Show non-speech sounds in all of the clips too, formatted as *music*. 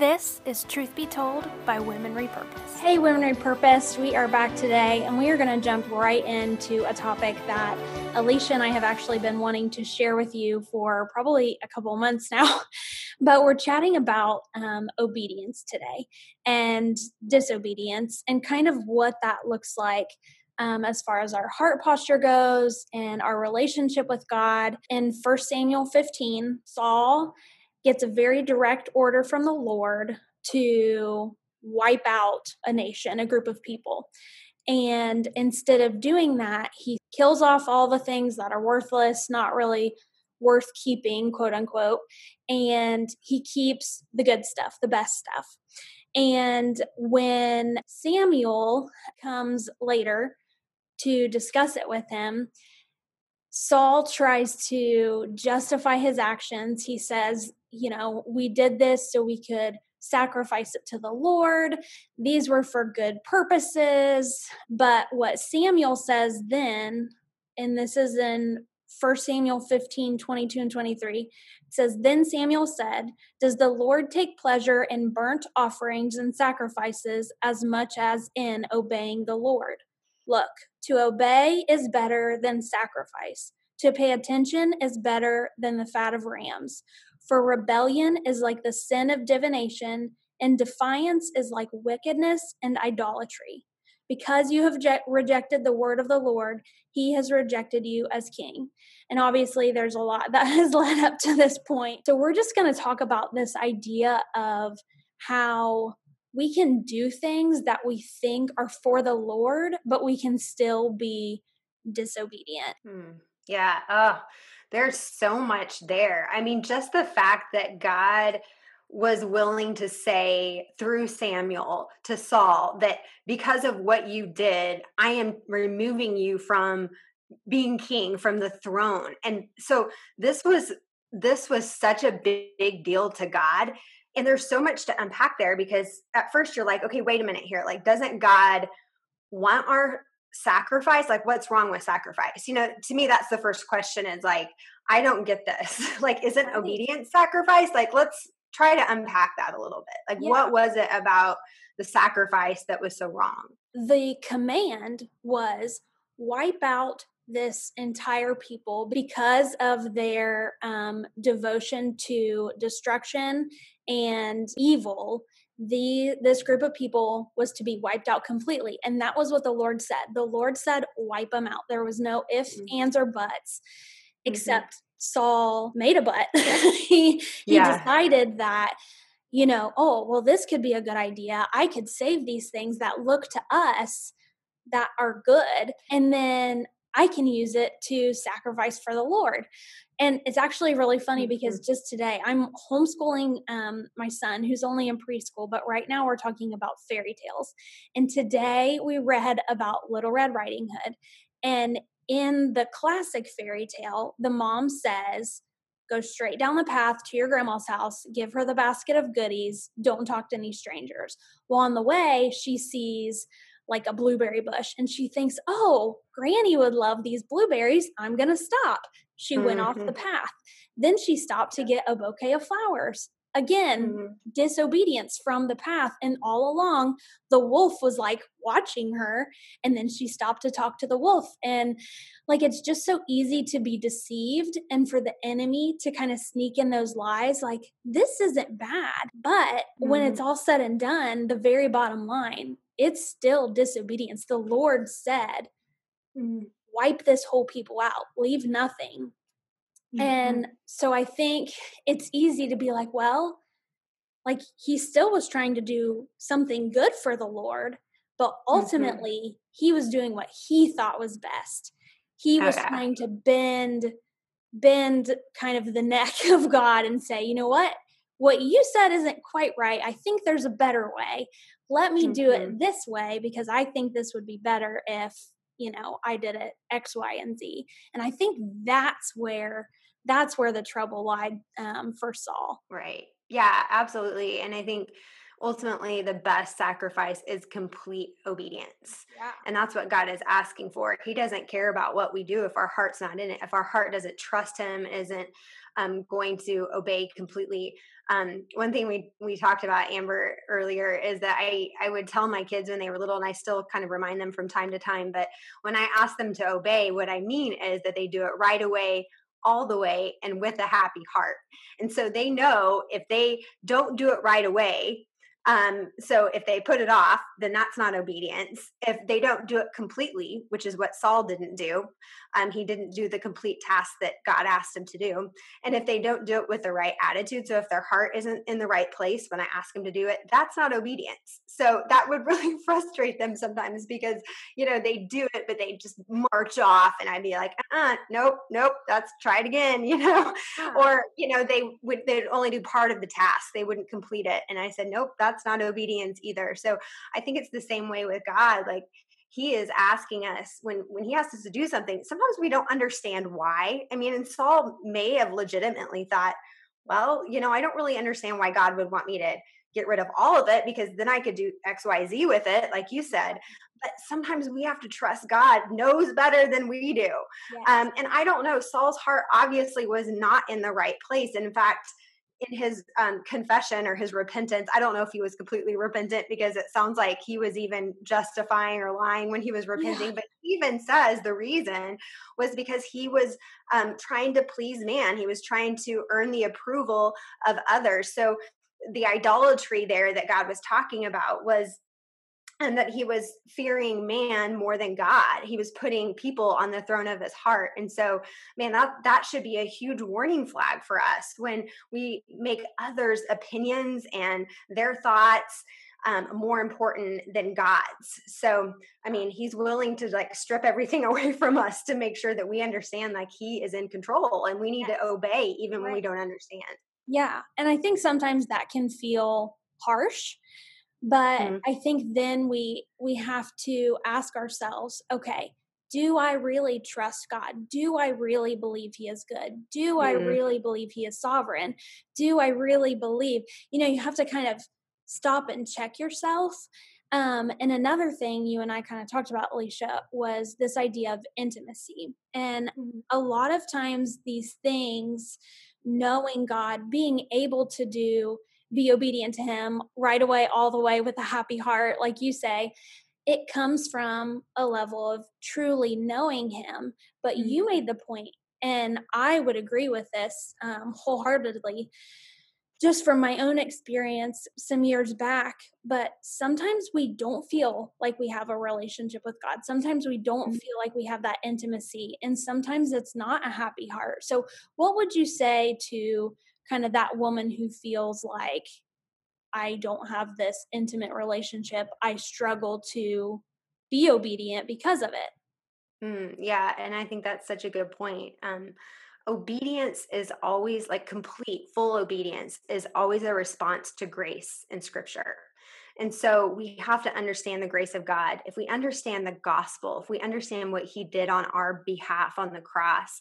This is Truth Be Told by Women Repurposed. Hey, Women Repurposed, we are back today and we are going to jump right into a topic that Alisha and I have actually been wanting to share with you for probably a couple months now. *laughs* but we're chatting about um, obedience today and disobedience and kind of what that looks like. Um, as far as our heart posture goes and our relationship with God. In 1 Samuel 15, Saul gets a very direct order from the Lord to wipe out a nation, a group of people. And instead of doing that, he kills off all the things that are worthless, not really worth keeping, quote unquote, and he keeps the good stuff, the best stuff. And when Samuel comes later to discuss it with him, Saul tries to justify his actions. He says, you know, we did this so we could sacrifice it to the Lord. These were for good purposes. But what Samuel says then, and this is in 1 Samuel 15, 22 and 23, says, Then Samuel said, Does the Lord take pleasure in burnt offerings and sacrifices as much as in obeying the Lord? Look, to obey is better than sacrifice. To pay attention is better than the fat of rams. For rebellion is like the sin of divination, and defiance is like wickedness and idolatry. Because you have je- rejected the word of the Lord, he has rejected you as king. And obviously, there's a lot *laughs* that has led up to this point. So, we're just going to talk about this idea of how we can do things that we think are for the Lord, but we can still be disobedient. Hmm. Yeah. Oh, there's so much there. I mean, just the fact that God was willing to say through Samuel to Saul that because of what you did, I am removing you from being king from the throne. And so this was this was such a big, big deal to God. And there's so much to unpack there because at first you're like, okay, wait a minute here. Like, doesn't God want our sacrifice? Like what's wrong with sacrifice? You know to me that's the first question is like i don't get this. *laughs* Like isn't obedience sacrifice? Like let's try to unpack that a little bit. Like yeah. what was it about the sacrifice that was so wrong? The command was wipe out this entire people because of their um, devotion to destruction and evil the this group of people was to be wiped out completely and that was what the lord said the lord said wipe them out there was no ifs mm-hmm. ands or buts mm-hmm. except mm-hmm. saul made a butt *laughs* he he yeah. decided that you know oh well this could be a good idea i could save these things that look to us that are good and then I can use it to sacrifice for the Lord. And it's actually really funny because mm-hmm. just today I'm homeschooling um, my son who's only in preschool, but right now we're talking about fairy tales. And today we read about Little Red Riding Hood. And in the classic fairy tale, the mom says, Go straight down the path to your grandma's house, give her the basket of goodies, don't talk to any strangers. Well, on the way, she sees like a blueberry bush and she thinks, oh, Granny would love these blueberries. I'm going to stop. She mm-hmm. went off the mm-hmm. path. Then she stopped to get a bouquet of flowers. Again, mm-hmm. disobedience from the path. And all along, the wolf was like watching her. And then she stopped to talk to the wolf. And like, it's just so easy to be deceived and for the enemy to kind of sneak in those lies. Like, this isn't bad. But mm-hmm. when it's mm-hmm. all said and done, the very bottom line it's still disobedience. The Lord said, mm, wipe this whole people out, leave nothing. Mm-hmm. And so I think it's easy to be like, well, like he still was trying to do something good for the Lord, but mm-hmm. ultimately mm-hmm. he was doing what he thought was best. He was okay. trying to bend bend kind of the *laughs* neck of God and say, you know what? What you said isn't quite right. I think there's a better way let me mm-hmm. do it mm-hmm. this way because I think this would be better if, you know, I did it X, Y, and Z. And I think that's where that's where the trouble lied um, for Saul. Right. Yeah, absolutely. And I think ultimately the best sacrifice is complete obedience. Yeah. And that's what God is asking for. He doesn't care about what we do if our heart's not in it. If our heart doesn't trust him, isn't um, going to obey completely, um, one thing we we talked about Amber earlier is that I I would tell my kids when they were little, and I still kind of remind them from time to time. But when I ask them to obey, what I mean is that they do it right away, all the way, and with a happy heart. And so they know if they don't do it right away, um, so if they put it off, then that's not obedience. If they don't do it completely, which is what Saul didn't do, um, he didn't do the complete task that God asked him to do. And if they don't do it with the right attitude, so if their heart isn't in the right place when I ask them to do it, that's not obedience. So that would *laughs* really frustrate them sometimes because, you know, they do it, but they just march off. And I'd be like, uh, nope, nope, that's try it again, *laughs* you know, yeah. or, you know, they would, they'd only do part of the task. They wouldn't complete it. And I said, nope, that's not obedience either. So I think it's the same way with God. Like, he is asking us when when he asks us to do something sometimes we don't understand why i mean and saul may have legitimately thought well you know i don't really understand why god would want me to get rid of all of it because then i could do xyz with it like you said but sometimes we have to trust god knows better than we do yes. um, and i don't know saul's heart obviously was not in the right place in fact in his um, confession or his repentance, I don't know if he was completely repentant because it sounds like he was even justifying or lying when he was repenting. Yeah. But he even says the reason was because he was um, trying to please man. He was trying to earn the approval of others. So the idolatry there that God was talking about was and that he was fearing man more than God. He was putting people on the throne of his heart. And so, man, that that should be a huge warning flag for us when we make others' opinions and their thoughts um, more important than God's. So, I mean, he's willing to like strip everything *laughs* away from us to make sure that we understand like he is in control and we need to obey even right. when we don't understand. Yeah. And I think sometimes that can feel harsh but mm-hmm. i think then we we have to ask ourselves okay do i really trust god do i really believe he is good do mm-hmm. i really believe he is sovereign do i really believe you know you have to kind of stop and check yourself um, and another thing you and I kind of talked about, Alisha, was this idea of intimacy. And mm-hmm. a lot of times, these things, knowing God, being able to do be obedient to him right away, all the way with a happy heart, like you say. It comes from a level of truly knowing him. But you mm-hmm. made the point, and I would agree with this um, wholeheartedly just from my own experience some years back but sometimes we don't feel like we have a relationship with god sometimes we don't mm-hmm. feel like we have that intimacy and sometimes it's not a happy heart so what would you say to kind of that woman who feels like I don't have this intimate relationship. I struggle to be obedient because of it. Mm, yeah, and I think that's such a good point. Um, obedience is always like complete, full obedience is always a response to grace in scripture. And so we have to understand the grace of God. If we understand the gospel, if we understand what he did on our behalf on the cross,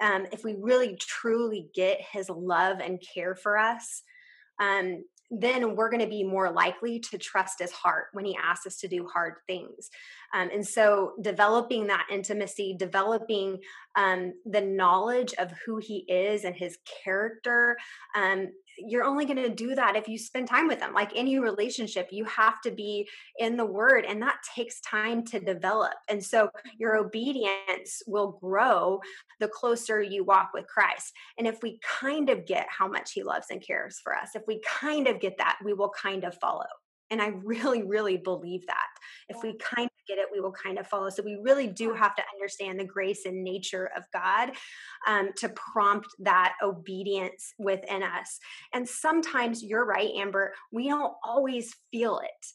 um, if we really truly get his love and care for us, um, then we're going to be more likely to trust his heart when he asks us to do hard things. Um, and so, developing that intimacy, developing um, the knowledge of who he is and his character, um, you're only going to do that if you spend time with them. Like any relationship, you have to be in the word, and that takes time to develop. And so your obedience will grow the closer you walk with Christ. And if we kind of get how much he loves and cares for us, if we kind of get that, we will kind of follow. And I really, really believe that. If we kind of get it, we will kind of follow. So we really do have to understand the grace and nature of God um, to prompt that obedience within us. And sometimes you're right, Amber, we don't always feel it.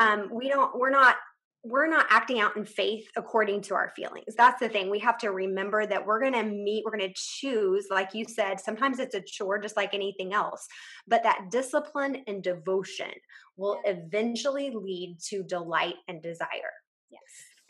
Mm-hmm. Um, we don't, we're not we're not acting out in faith according to our feelings. That's the thing. We have to remember that we're going to meet, we're going to choose, like you said, sometimes it's a chore just like anything else. But that discipline and devotion will eventually lead to delight and desire. Yes.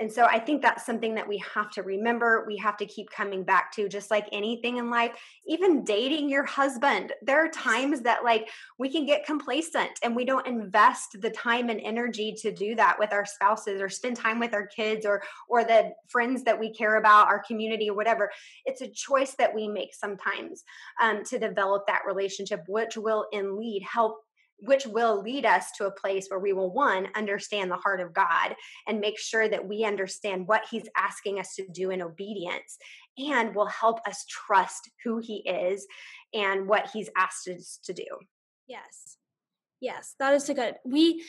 And so I think that's something that we have to remember. We have to keep coming back to, just like anything in life, even dating your husband. There are times that, like, we can get complacent and we don't invest the time and energy to do that with our spouses or spend time with our kids or or the friends that we care about, our community or whatever. It's a choice that we make sometimes um, to develop that relationship, which will in lead help which will lead us to a place where we will one understand the heart of god and make sure that we understand what he's asking us to do in obedience and will help us trust who he is and what he's asked us to do. Yes. Yes that is so good we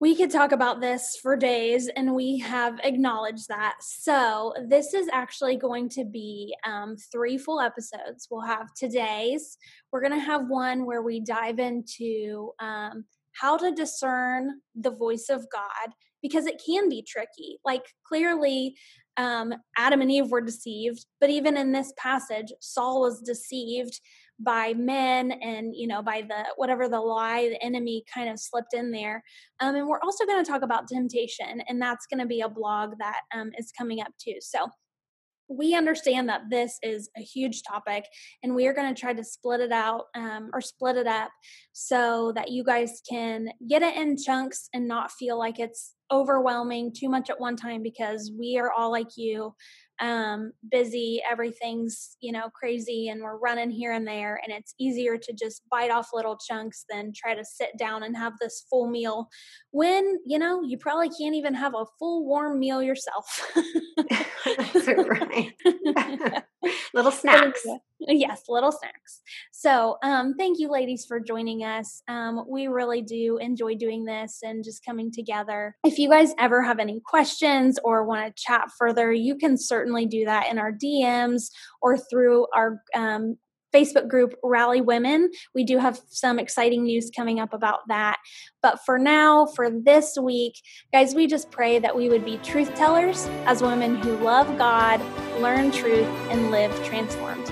we could talk about this for days and we have acknowledged that. So this is actually going to be um, three full episodes. We'll have today's. We're going to have one where we dive into um, how to discern the voice of god because it can be tricky. Like clearly um, adam and eve were deceived but even in this passage saul was deceived by men and you know by the whatever the lie the enemy kind of slipped in there. Um, and we're also going to talk about temptation and that's going to be a blog that um, is coming up too. So we understand that this is a huge topic and we are going to try to split it out um, or split it up so that you guys can get it in chunks and not feel like it's overwhelming too much at one time because we are all like you um, busy, everything's, you know, crazy and we're running here and there. And it's easier to just bite off little chunks than try to sit down and have this full meal when, you know, you probably can't even have a full warm meal yourself. *laughs* right. *laughs* *laughs* *laughs* little *laughs* snacks. Yes, little snacks. So, um, thank you, ladies, for joining us. Um, we really do enjoy doing this and just coming together. If you guys ever have any questions or want to chat further, you can certainly do that in our DMs or through our um, Facebook group Rally Women. We do have some exciting news coming up about that. But for now, for this week, guys, we just pray that we would be truth tellers as women who love God, learn truth, and live transformed.